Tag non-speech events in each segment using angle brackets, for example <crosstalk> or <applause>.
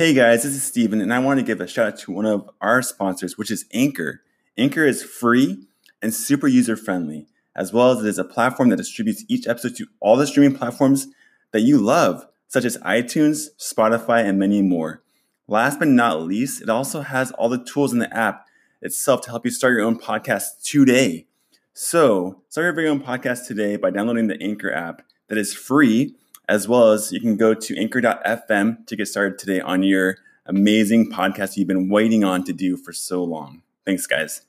Hey guys, this is Steven, and I want to give a shout out to one of our sponsors, which is Anchor. Anchor is free and super user friendly, as well as it is a platform that distributes each episode to all the streaming platforms that you love, such as iTunes, Spotify, and many more. Last but not least, it also has all the tools in the app itself to help you start your own podcast today. So, start your very own podcast today by downloading the Anchor app that is free as well as you can go to anchor.fm to get started today on your amazing podcast you've been waiting on to do for so long. Thanks, guys.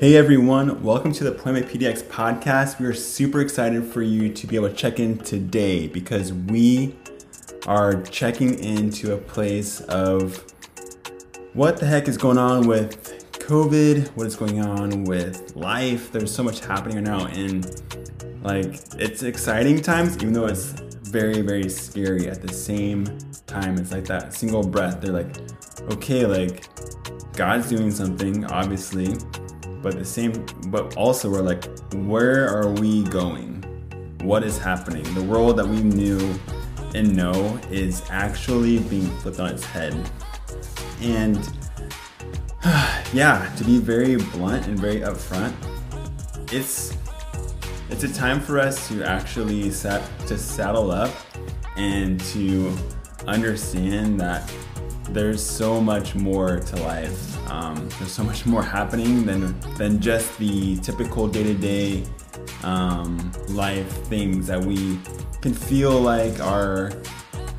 Hey everyone, welcome to the Poiema PDX podcast. We are super excited for you to be able to check in today because we are checking into a place of what the heck is going on with COVID, what is going on with life. There's so much happening right now, and like it's exciting times, even though it's very, very scary at the same time. It's like that single breath. They're like, okay, like God's doing something, obviously, but the same, but also we're like, where are we going? What is happening? The world that we knew and know is actually being flipped on its head. And <sighs> yeah, to be very blunt and very upfront, it's it's a time for us to actually set to saddle up and to understand that there's so much more to life. Um, there's so much more happening than than just the typical day-to-day um, life things that we can feel like are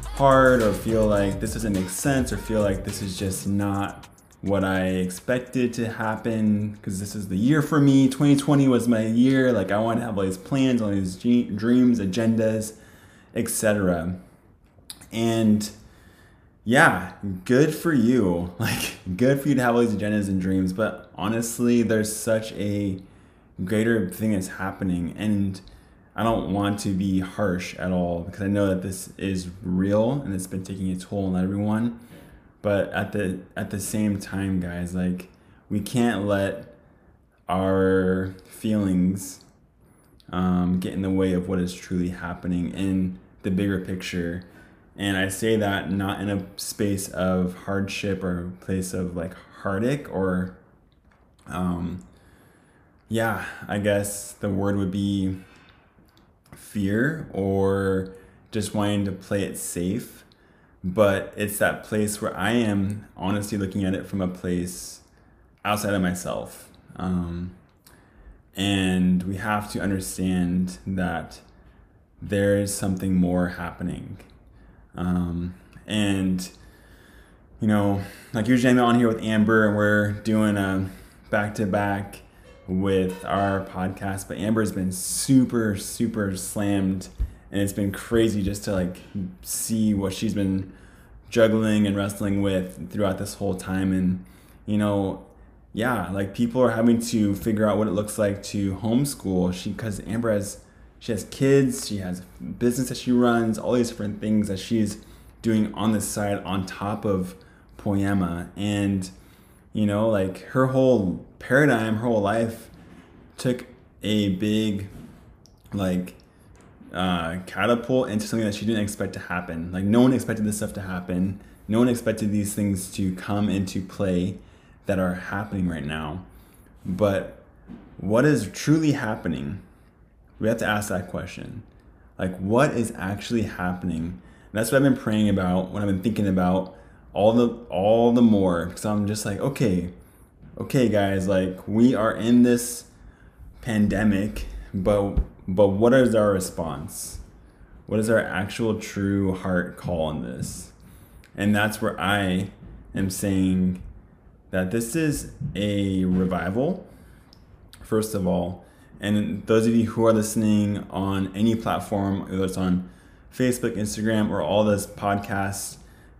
hard or feel like this doesn't make sense or feel like this is just not what I expected to happen because this is the year for me. 2020 was my year. Like I want to have all these plans, all these dreams, agendas, etc. And yeah, good for you. <laughs> Like good for you to have all these agendas and dreams. But honestly, there's such a greater thing that's happening and I don't want to be harsh at all because I know that this is real and it's been taking a toll on everyone but at the at the same time guys like we can't let our feelings um, get in the way of what is truly happening in the bigger picture. And i say that not in a space of hardship or place of like heartache or um, yeah i guess the word would be fear or just wanting to play it safe but it's that place where I am honestly looking at it from a place outside of myself. Um, and we have to understand that there is something more happening. Um, and, you know, like usually I'm on here with Amber and we're doing a back to back with our podcast, but Amber's been super, super slammed and it's been crazy just to like see what she's been juggling and wrestling with throughout this whole time. And you know yeah like people are having to figure out what it looks like to homeschool. She because amber has she has kids she has business that she runs all these different things that she's doing on the side on top of Poiema and you know like her whole paradigm her whole life took a big like uh, catapult into something that she didn't expect to happen. Like no one expected this stuff to happen. No one expected these things to come into play that are happening right now. But what is truly happening? We have to ask that question. Like what is actually happening? And that's what I've been praying about, what I've been thinking about all the all the more because I'm just like, okay, okay guys, like we are in this pandemic, but but what is our response? What is our actual true heart call on this? And that's where I am saying that this is a revival, first of all. And those of you who are listening on any platform, whether it's on Facebook, Instagram, or all those podcast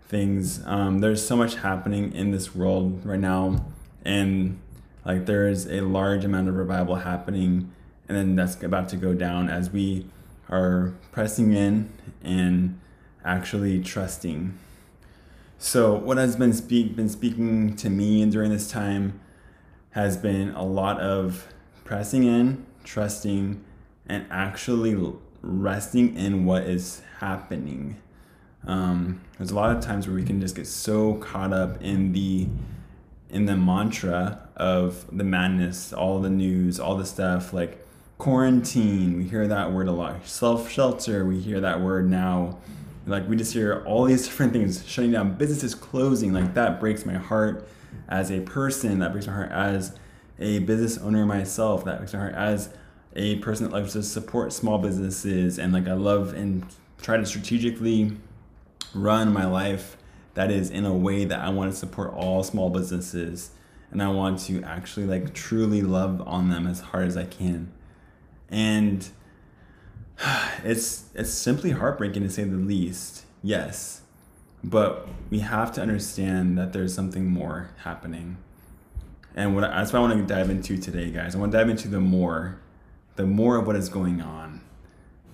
things, um, there's so much happening in this world right now. And like there is a large amount of revival happening and then that's about to go down as we are pressing in and actually trusting. So, what has been speak been speaking to me during this time has been a lot of pressing in, trusting, and actually resting in what is happening. Um, there's a lot of times where we can just get so caught up in the in the mantra of the madness, all the news, all the stuff like quarantine. We hear that word a lot. Self shelter. We hear that word now. Like we just hear all these <laughs> different things shutting down, businesses closing. Like that breaks my heart as a person. That breaks my heart as a business owner myself. That breaks my heart as a person that likes to support small businesses and like I love and try to strategically run my life that is in a way that I want to support all small businesses and I want to actually like truly love on them as hard as I can. And <sighs> it's it's simply heartbreaking to say the least. Yes. But we have to understand that there's something more happening. And what that's what I want to dive into today, guys. I want to dive into the more, the more of what is going on,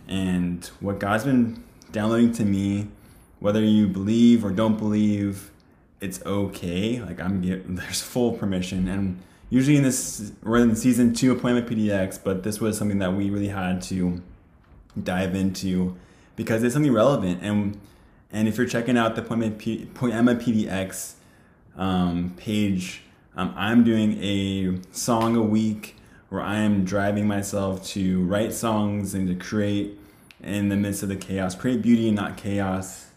and what God's been downloading to me. Whether you believe or don't believe, it's okay. Like I'm get, <laughs> there's full permission, and usually in this we're in season two appointment PDX, but this was something that we really had to dive into because it's something relevant and and if you're checking out the appointment P, Emma PDX um, page um, I'm doing a song a week where I am driving myself to write songs and to create in the midst of the chaos, create beauty not chaos.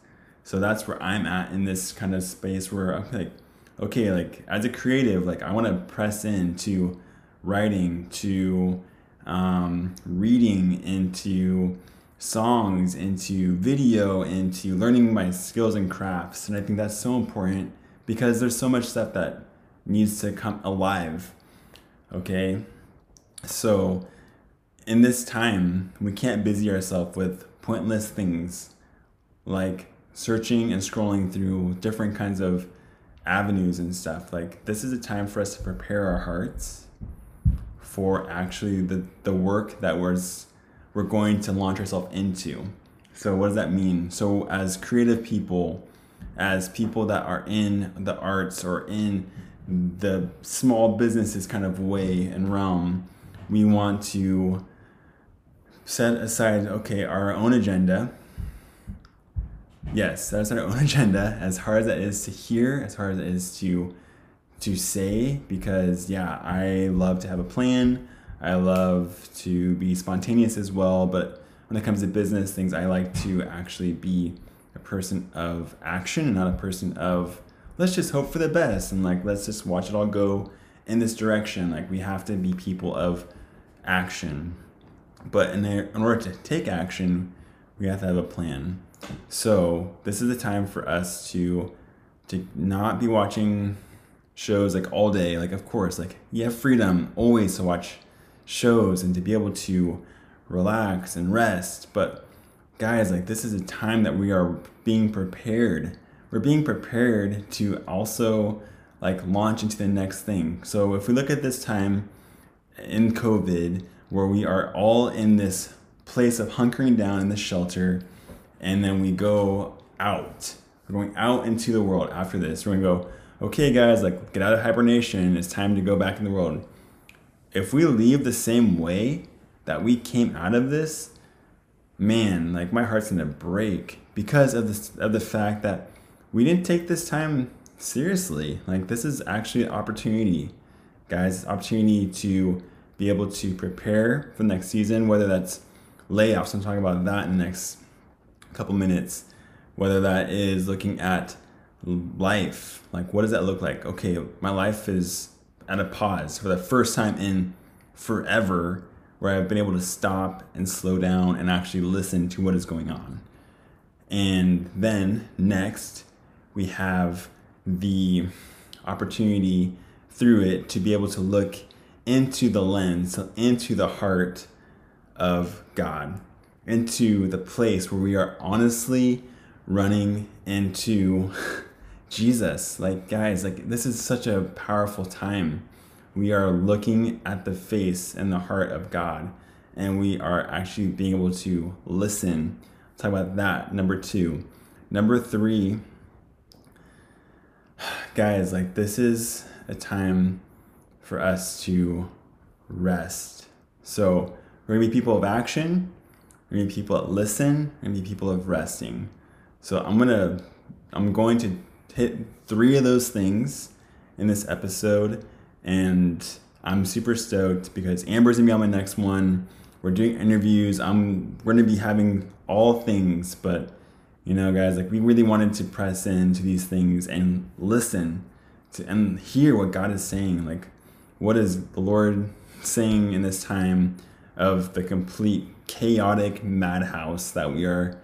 So that's where I'm at in this kind of space where I'm like, okay, like as a creative, like I want to press into writing, to um, reading, into songs, into video, into learning my skills and crafts. And I think that's so important because there's so much stuff that needs to come alive. Okay? So, in this time, we can't busy ourselves with pointless things like searching and scrolling through different kinds of avenues and stuff. Like, this is a time for us to prepare our hearts for actually the, the work that was, we're going to launch ourselves into. So, what does that mean? So, as creative people, as people that are in the arts or in the small businesses kind of way and realm, we want to set aside, okay, our own agenda. Yes, set our own <laughs> agenda, as hard as that is to hear, as hard as it is to to say, because yeah, I love to have a plan. I love to be spontaneous as well, but when it comes to business things, I like to actually be a person of action and not a person of let's just hope for the best and like let's just watch it all go in this direction. Like we have to be people of action. But in, in order to take action, we have to have a plan. So this is the time for us to to not be watching shows like all day. Like of course, like you have freedom always to watch shows and to be able to relax and rest. But guys, like this is a time that we are being prepared we're being prepared to also like launch into the next thing. So if we look at this time in COVID, where we are all in this place of hunkering down in the shelter, and then we go out. We're going out into the world after this. We're gonna go, okay, guys, like get out of hibernation. It's time to go back in the world. If we leave the same way that we came out of this, man, like my heart's gonna break because of this of the fact that we didn't take this time seriously. Like this is actually an opportunity, guys, opportunity to be able to prepare for the next season, whether that's layoffs. I'm talking about that in the next couple minutes. Whether that is looking at life, like what does that look like? Okay, my life is at a pause for the first time in forever where I've been able to stop and slow down and actually listen to what is going on. And then next, we have the opportunity through it to be able to look into the lens, into the heart of God, into the place where we are honestly running into <laughs> Jesus. Like, guys, like this is such a powerful time. We are looking at the face and the heart of God, and we are actually being able to listen. Talk about that. Number two. Number three <sighs> guys, like this is a time for us to rest. So we're gonna be people of action, gonna be people that listen, gonna be people of resting. So I'm gonna I'm going to hit three of those things in this episode, and I'm super stoked because Amber's gonna be on my next one. We're doing interviews. I'm we're gonna be having all things, but you know, guys, like we really wanted to press into these things and listen to and hear what God is saying. Like, what is the Lord saying in this time of the complete chaotic madhouse that we are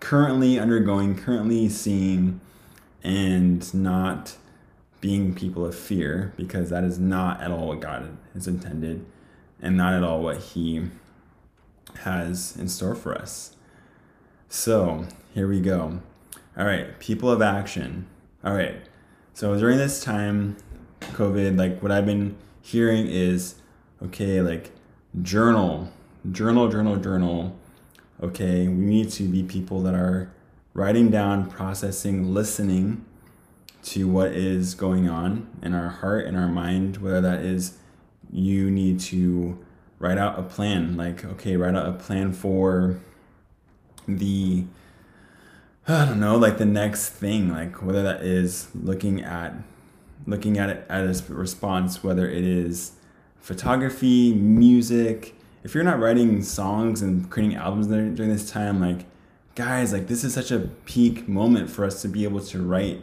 currently undergoing, currently seeing, and not being people of fear because that is not at all what God has intended and not at all what He has in store for us. So here we go. All right, people of action. All right, so during this time, COVID, like what I've been hearing is okay, like journal, journal, journal, journal. Okay, we need to be people that are writing down, processing, listening to what is going on in our heart and our mind, whether that is you need to write out a plan, like, okay, write out a plan for the, I don't know, like the next thing, like whether that is looking at, looking at it as a response, whether it is photography, music. If you're not writing songs and creating albums during this time, like, guys, like this is such a peak moment for us to be able to write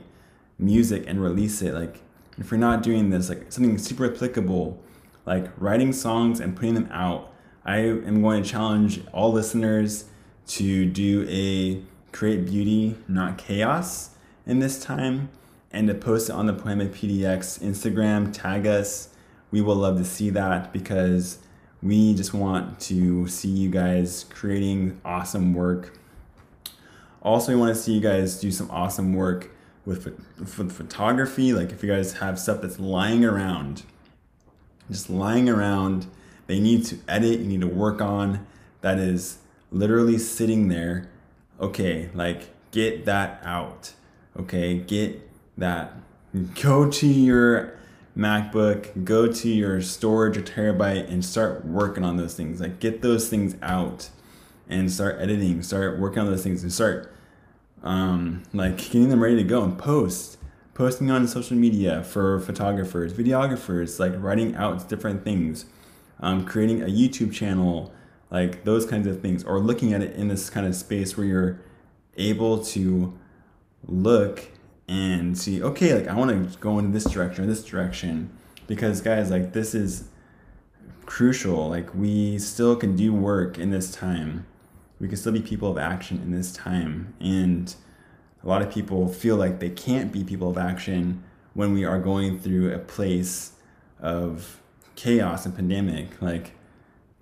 music and release it. Like, if you're not doing this, like something super applicable, like writing songs and putting them out, I am going to challenge all listeners to do a create beauty, not chaos in this time, and to post it on the Poiema PDX Instagram, tag us. We will love to see that because we just want to see you guys creating awesome work. Also, we want to see you guys do some awesome work with, with photography. Like if you guys have stuff that's lying around, just lying around, they need to edit, you need to work on, that is literally sitting there. Okay, like get that out. Okay, get that. Go to your MacBook, go to your storage or terabyte and start working on those things. Like get those things out and start editing, start working on those things and start um, like getting them ready to go and post posting on social media for photographers videographers like writing out different things um, creating a youtube channel like those kinds of things or looking at it in this kind of space where you're able to look and see okay like i want to go in this direction or this direction because guys like this is crucial like we still can do work in this time we can still be people of action in this time. And a lot of people feel like they can't be people of action when we are going through a place of chaos and pandemic. Like,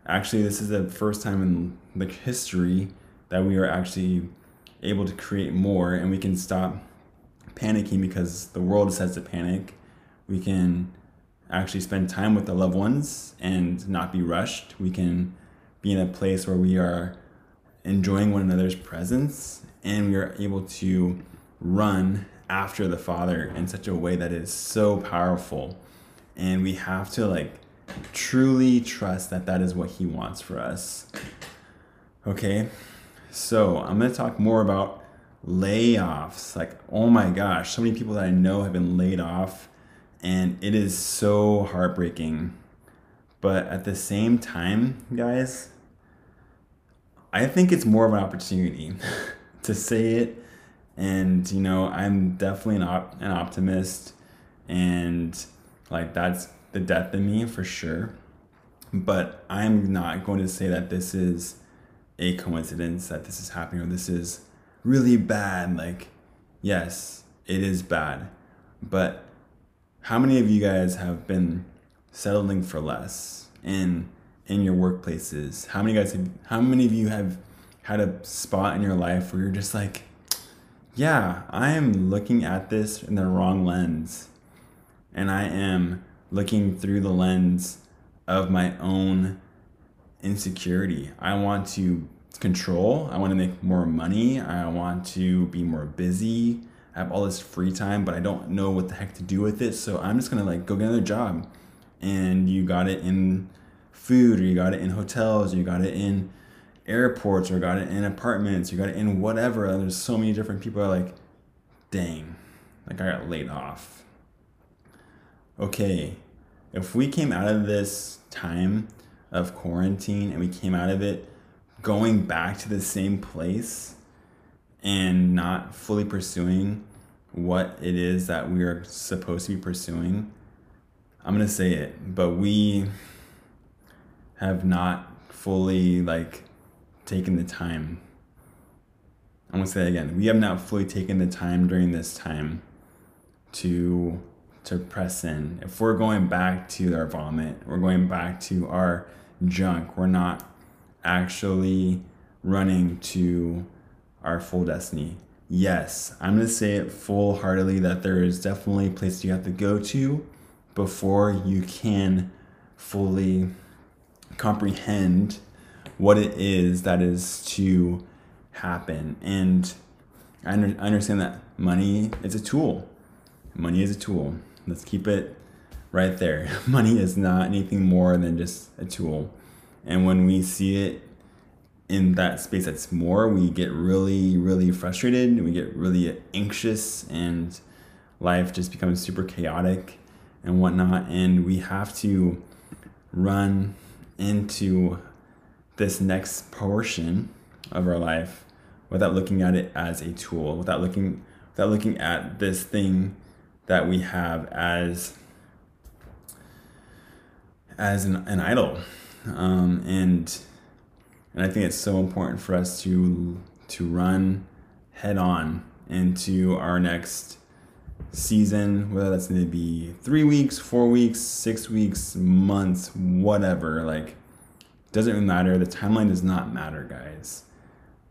actually, this is the first time in like history that we are actually able to create more and we can stop panicking because the world decides to panic. We can actually spend time with the loved ones and not be rushed. We can be in a place where we are enjoying one another's presence, and we are able to run after the Father in such a way that is so powerful. And we have to like truly trust that that is what He wants for us. Okay, so I'm gonna talk more about layoffs. Like, oh my gosh, so many people that I know have been laid off, and it is so heartbreaking. But at the same time, guys, I think it's more of an opportunity <laughs> to say it. And, you know, I'm definitely an, op- an optimist. And, like, that's the death in me for sure. But I'm not going to say that this is a coincidence, that this is happening, or this is really bad. Like, yes, it is bad. But how many of you guys have been settling for less? in in your workplaces? How many guys have, how many of you have had a spot in your life where you're just like, yeah, I am looking at this in the wrong lens. And I am looking through the lens of my own insecurity. I want to control. I want to make more money. I want to be more busy. I have all this free time, but I don't know what the heck to do with it. So I'm just to like go get another job. And you got it in food or you got it in hotels or you got it in airports or got it in apartments, you got it in whatever. And there's so many different people are like, dang, like I got laid off. Okay, if we came out of this time of quarantine and we came out of it going back to the same place and not fully pursuing what it is that we are supposed to be pursuing, I'm gonna say it, but we have not fully like taken the time. I'm gonna say again. We have not fully taken the time during this time to to press in. If we're going back to our vomit, we're going back to our junk. We're not actually running to our full destiny. Yes, I'm going to say it full heartedly that there is definitely a place you have to go to before you can fully comprehend what it is that is to happen. And I, under, I understand that money is a tool. Money is a tool. Let's keep it right there. <laughs> Money is not anything more than just a tool. And when we see it in that space that's more, we get really, really frustrated. We get really anxious, and life just becomes super chaotic and whatnot. And we have to run into this next portion of our life without looking at it as a tool, without looking without looking at this thing that we have as as an, an idol um, and and I think it's so important for us to to run head on into our next season, whether that's going to be three weeks, four weeks, six weeks, months, whatever. Like, doesn't really matter. The timeline does not matter, guys.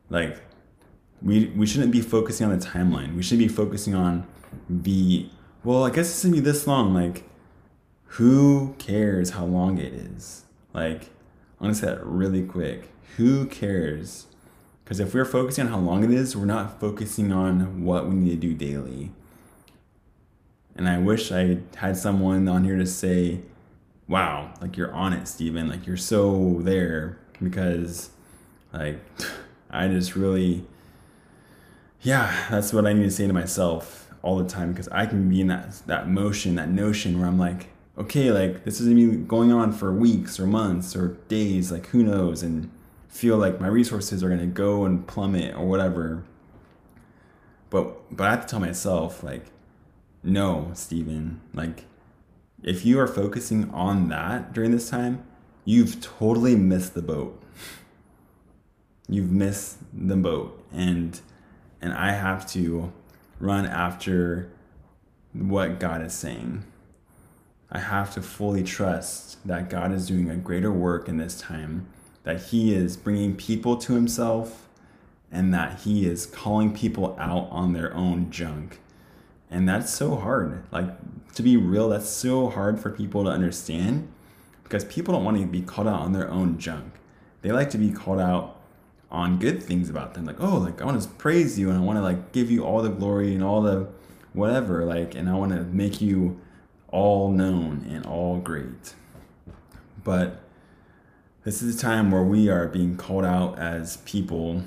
Like, we we shouldn't be focusing on the timeline. We should be focusing on the well. I guess it's gonna be this long. Like, who cares how long it is? Like, I'm gonna say that really quick. Who cares? Because if we're focusing on how long it is, we're not focusing on what we need to do daily. And I wish I had someone on here to say, wow, like you're on it, Steven. Like you're so there because, like, <laughs> I just really, yeah, that's what I need to say to myself all the time because I can be in that, that motion, that notion where I'm like, okay, like this is gonna be going on for weeks or months or days, like who knows, and feel like my resources are gonna go and plummet or whatever. But but I have to tell myself like, no, Steven, like if you are focusing on that during this time, you've totally missed the boat. <laughs> You've missed the boat and and I have to run after what God is saying. I have to fully trust that God is doing a greater work in this time, that He is bringing people to Himself, and that He is calling people out on their own junk. And that's so hard. Like, to be real, that's so hard for people to understand because people don't want to be called out on their own junk. They like to be called out on good things about them. Like, oh, like I want to praise you and I want to like give you all the glory and all the whatever. Like, and I want to make you all known and all great. But this is a time where we are being called out as people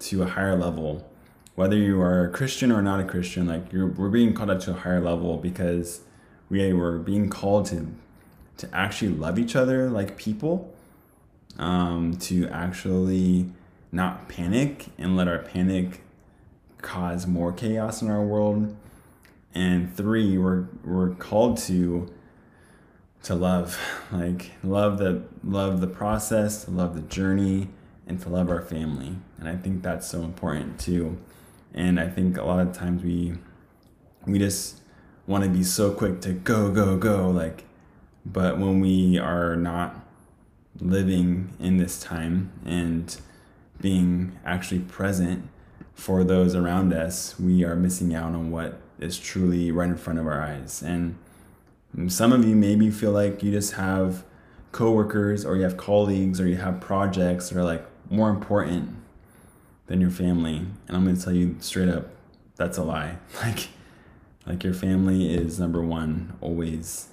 to a higher level. Whether you are a Christian or not a Christian, like you're, we're being called up to a higher level because we were being called to to actually love each other like people, um, to actually not panic and let our panic cause more chaos in our world and three we're we're called to to love like love the love the process love the journey and to love our family. And i think that's so important too. And i think a lot of times we we just want to be so quick to go go go like but when we are not living in this time and being actually present for those around us we are missing out on what is truly right in front of our eyes. And some of you maybe feel like you just have coworkers or you have colleagues or you have projects that are like more important than your family. And I'm going to tell you straight up, that's a lie. <laughs> Like like your family is number 1 always.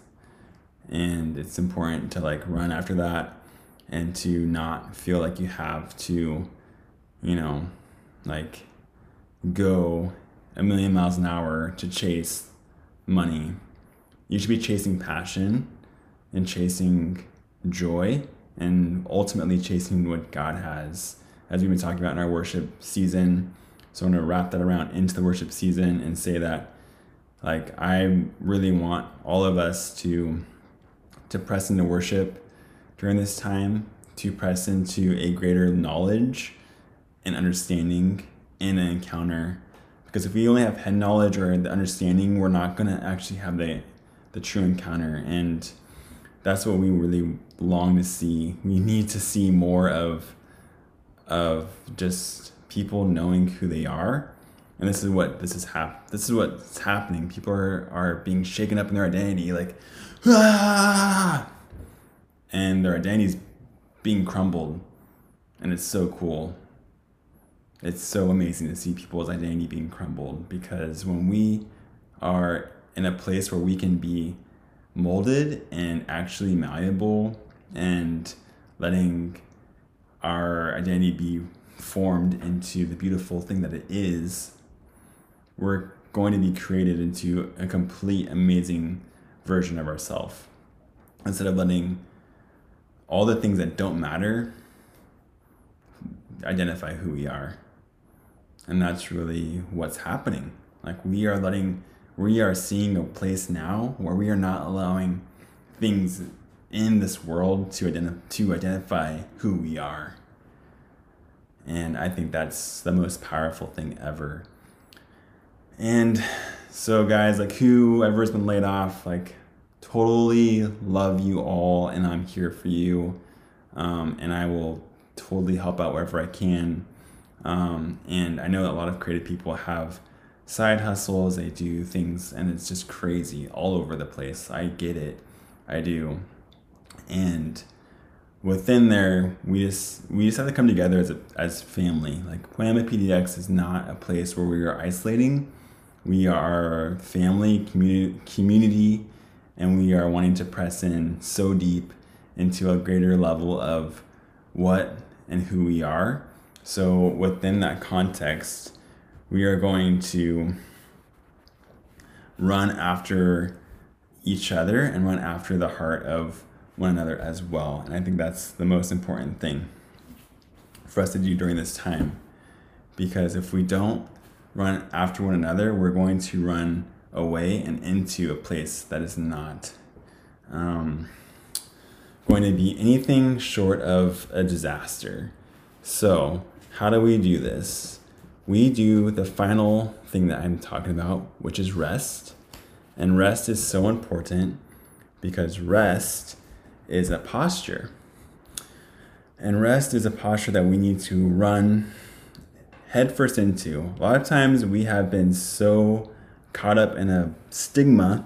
And it's important to like run after that and to not feel like you have to, you know, like go a million miles an hour to chase money. You should be chasing passion and chasing joy and ultimately chasing what God has, as we've been talking about in our worship season. So I'm going to wrap that around into the worship season and say that like I really want all of us to to press into worship during this time, to press into a greater knowledge and understanding in an encounter. Because if we only have head knowledge or the understanding, we're not gonna actually have the the true encounter. And that's what we really long to see. We need to see more of of just people knowing who they are. And this is what this is hap- this is what's happening. People are, are being shaken up in their identity, like ah! and their identity's being crumbled. And it's so cool. It's so amazing to see people's identity being crumbled because when we are in a place where we can be molded and actually malleable and letting our identity be formed into the beautiful thing that it is, we're going to be created into a complete amazing version of ourselves. Instead of letting all the things that don't matter identify who we are. And that's really what's happening. Like we are letting we are seeing a place now where we are not allowing things in this world to identify to identify who we are. And I think that's the most powerful thing ever. And so guys, like whoever's been laid off, like totally love you all and I'm here for you. Um, and I will totally help out wherever I can. Um, and I know a lot of creative people have side hustles, they do things, and it's just crazy all over the place. I get it, I do. And within there, we just we just have to come together as a, as family. Like Plan PDX is not a place where we are isolating. We are family, community, community, and we are wanting to press in so deep into a greater level of what and who we are. So within that context, we are going to run after each other and run after the heart of one another as well. And I think that's the most important thing for us to do during this time. Because if we don't run after one another, we're going to run away and into a place that is not um, going to be anything short of a disaster. So, how do we do this? we do the final thing that I'm talking about, which is rest. And rest is so important because rest is a posture. And rest is a posture that we need to run headfirst into. A lot of times we have been so caught up in a stigma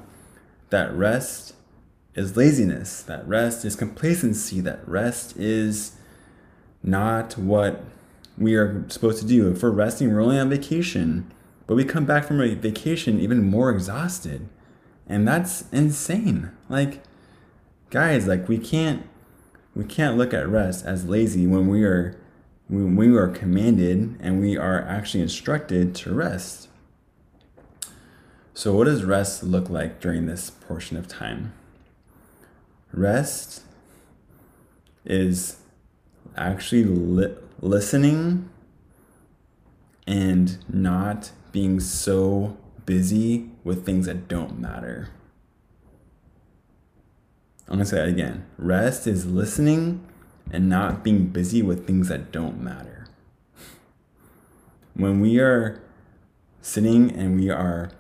that rest is laziness, that rest is complacency, that rest is not what we are supposed to do. If we're resting, we're only on vacation, but we come back from a vacation even more exhausted. And that's insane. Like, guys, like we can't we can't look at rest as lazy when we are when we are commanded and we are actually instructed to rest. So, what does rest look like during this portion of time? Rest is actually li- listening and not being so busy with things that don't matter. I'm gonna say that again. Rest is listening and not being busy with things that don't matter. When we are sitting and we are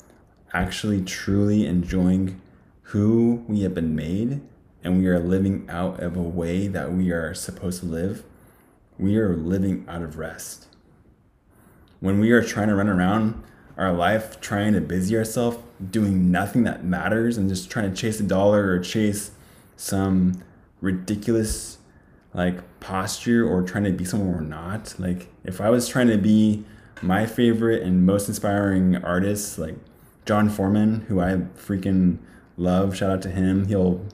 actually truly enjoying who we have been made and we are living out of a way that we are supposed to live, we are living out of rest. When we are trying to run around our life, trying to busy ourselves, doing nothing that matters, and just trying to chase a dollar or chase some ridiculous like posture or trying to be someone we're not. Like if I was trying to be my favorite and most inspiring artist, like Jon Foreman, who I freaking love, shout out to him. He'll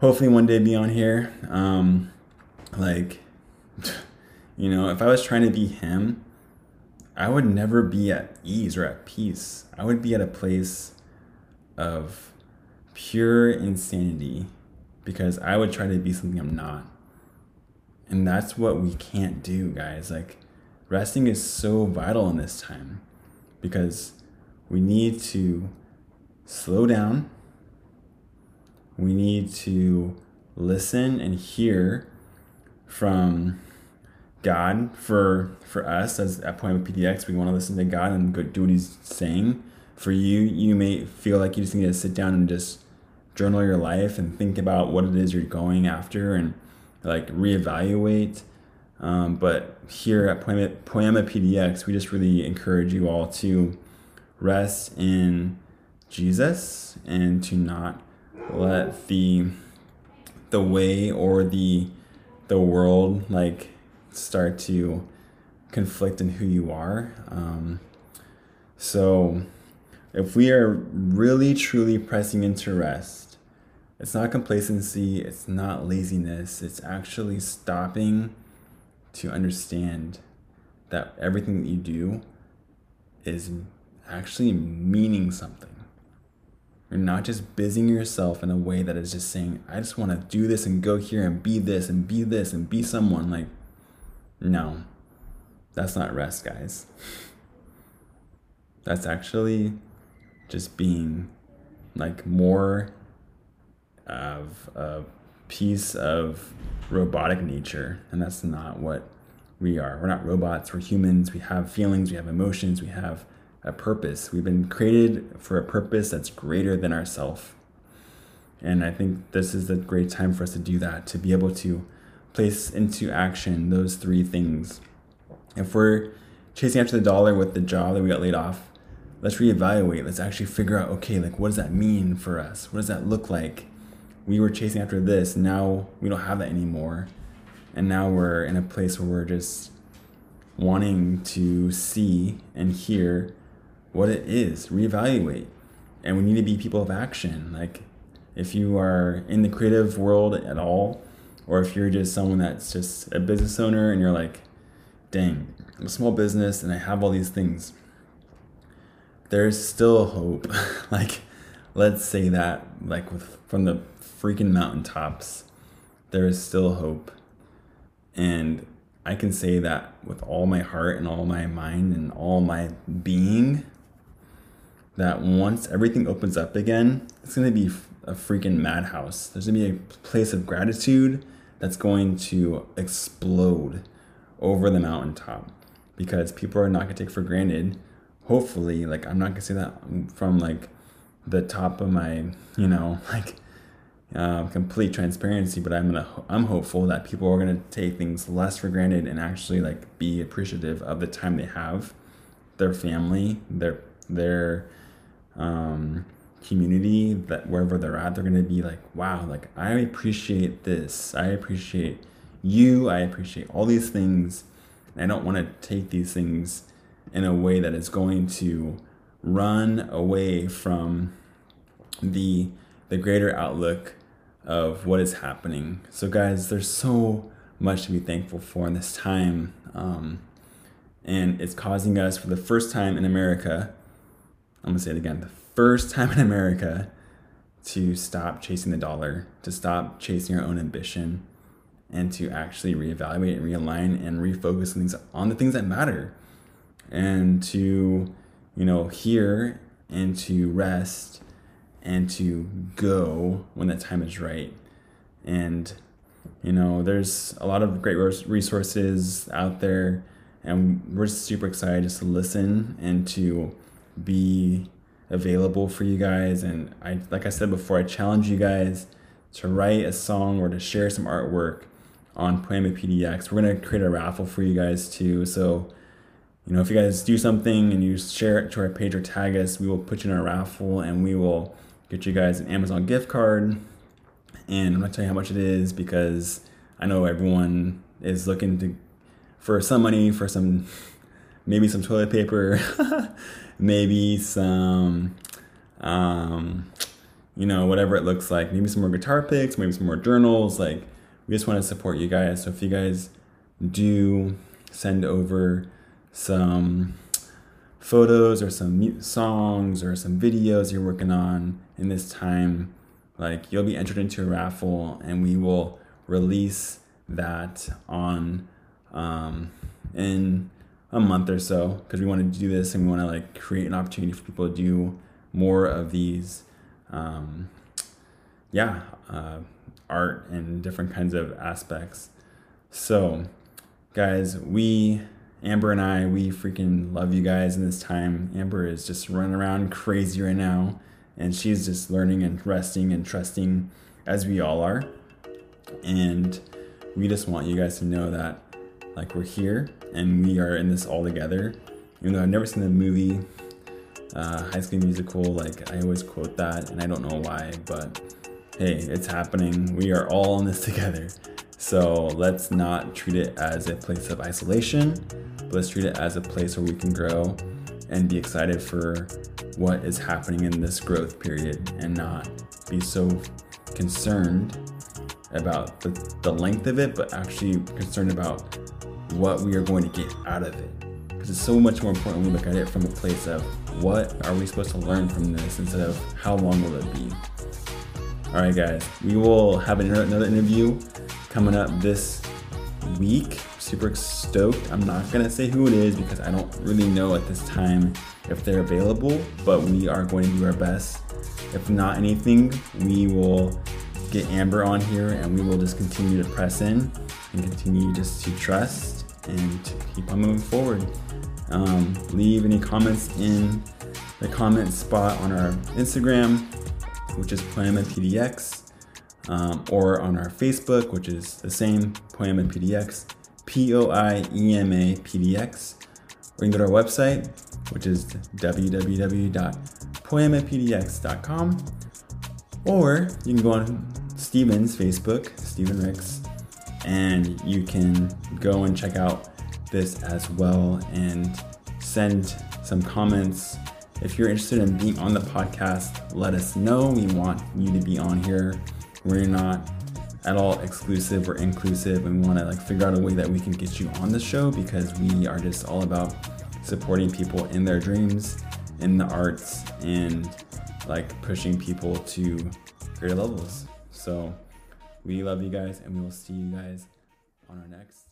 hopefully one day be on here. Um, like, <laughs> you know, if I was trying to be him, I would never be at ease or at peace. I would be at a place of pure insanity because I would try to be something I'm not. And that's what we can't do, guys. Like, resting is so vital in this time because we need to slow down. We need to listen and hear from God for for us as at Point PDX. We want to listen to God and go do what He's saying. For you, you may feel like you just need to sit down and just journal your life and think about what it is you're going after and like reevaluate. Um, but here at Poiema, Poiema PDX, we just really encourage you all to rest in Jesus and to not let the the way or the the world like start to conflict in who you are. Um, so if we are really truly pressing into rest, it's not complacency, it's not laziness, it's actually stopping to understand that everything that you do is actually meaning something. You're not just busying yourself in a way that is just saying, I just want to do this and go here and be this and be this and be someone. Like, no, that's not rest, guys. That's actually just being like more of a piece of robotic nature. And that's not what we are. We're not robots, we're humans. We have feelings, we have emotions, we have a purpose. We've been created for a purpose that's greater than ourself. And I think this is a great time for us to do that, to be able to place into action those three things. If we're chasing after the dollar with the job that we got laid off, let's reevaluate. Let's actually figure out okay, like what does that mean for us? What does that look like? We were chasing after this, now we don't have that anymore. And now we're in a place where we're just wanting to see and hear what it is, reevaluate. And we need to be people of action. Like, if you are in the creative world at all, or if you're just someone that's just a business owner and you're like, dang, I'm a small business and I have all these things, there's still hope. <laughs> like, let's say that, like, with, from the freaking mountaintops, there is still hope. And I can say that with all my heart and all my mind and all my being that once everything opens up again, it's going to be a freaking madhouse. There's going to be a place of gratitude that's going to explode over the mountaintop because people are not going to take for granted. Hopefully, like, I'm not going to say that from like the top of my, you know, <laughs> like, uh, complete transparency, but I'm gonna I'm hopeful that people are gonna take things less for granted and actually like be appreciative of the time they have, their family, their their um, community that wherever they're at, they're gonna be like, wow, like I appreciate this. I appreciate you. I appreciate all these things. And I don't want to take these things in a way that is going to run away from the the greater outlook of what is happening. So, guys, there's so much to be thankful for in this time. Um, and it's causing us, for the first time in America, I'm gonna say it again, first time in America to stop chasing the dollar, to stop chasing our own ambition, and to actually reevaluate and realign and refocus things on the things that matter. And to, you know, hear and to rest and to go when the time is right. And, you know, there's a lot of great resources out there, and we're super excited just to listen and to be available for you guys. And I, like I said before, I challenge you guys to write a song or to share some artwork on Poiema PDX. We're gonna create a raffle for you guys too. So, you know, if you guys do something and you share it to our page or tag us, we will put you in a raffle and we will get you guys an Amazon gift card. And I'm not telling you how much it is because I know everyone is looking to for some money for some maybe some toilet paper <laughs> maybe some, um, you know, whatever it looks like. Maybe some more guitar picks, maybe some more journals. Like, we just want to support you guys. So if you guys do send over some photos or some songs or some videos you're working on in this time, like you'll be entered into a raffle and we will release that on um, in a month or so because we want to do this and we want to like create an opportunity for people to do more of these um, yeah uh, art and different kinds of aspects. So guys we amber and i we freaking love you guys in this time. Amber is just running around crazy right now and she's just learning and resting and trusting as we all are. And we just want you guys to know that like we're here and we are in this all together. Even though I've never seen the movie uh, High School Musical, like I always quote that, and I don't know why, but hey, it's happening. We are all in this <laughs> together. So let's not treat it as a place of isolation, but let's treat it as a place where we can grow and be excited for what is happening in this growth period and not be so concerned about the, the length of it, but actually concerned about what we are going to get out of it. Because it's so much more important when we look at it from a place of what are we supposed to learn from this instead of how long will it be. All right, guys, we will have another interview coming up this week. Super stoked. I'm not gonna say who it is because I don't really know at this time if they're available, but we are going to do our best. If not anything, we will get Amber on here and we will just continue to press in and continue just to trust and to keep on moving forward. Um, leave any comments in the comment spot on our Instagram, which is Poiema PDX, um, or on our Facebook, which is the same Poiema PDX, P O I E M A PDX. Or you can go to our website, which is www.poiemapdx.com. Or you can go on Steven's Facebook, Steven Ricks, and you can go and check out this as well and send some comments. If you're interested in being on the podcast, let us know. We want you to be on here. We're not at all exclusive or inclusive, and we want to like figure out a way that we can get you on the show because we are just all about supporting people in their dreams, in the arts, and like pushing people to greater levels. So we love you guys, and we will see you guys on our next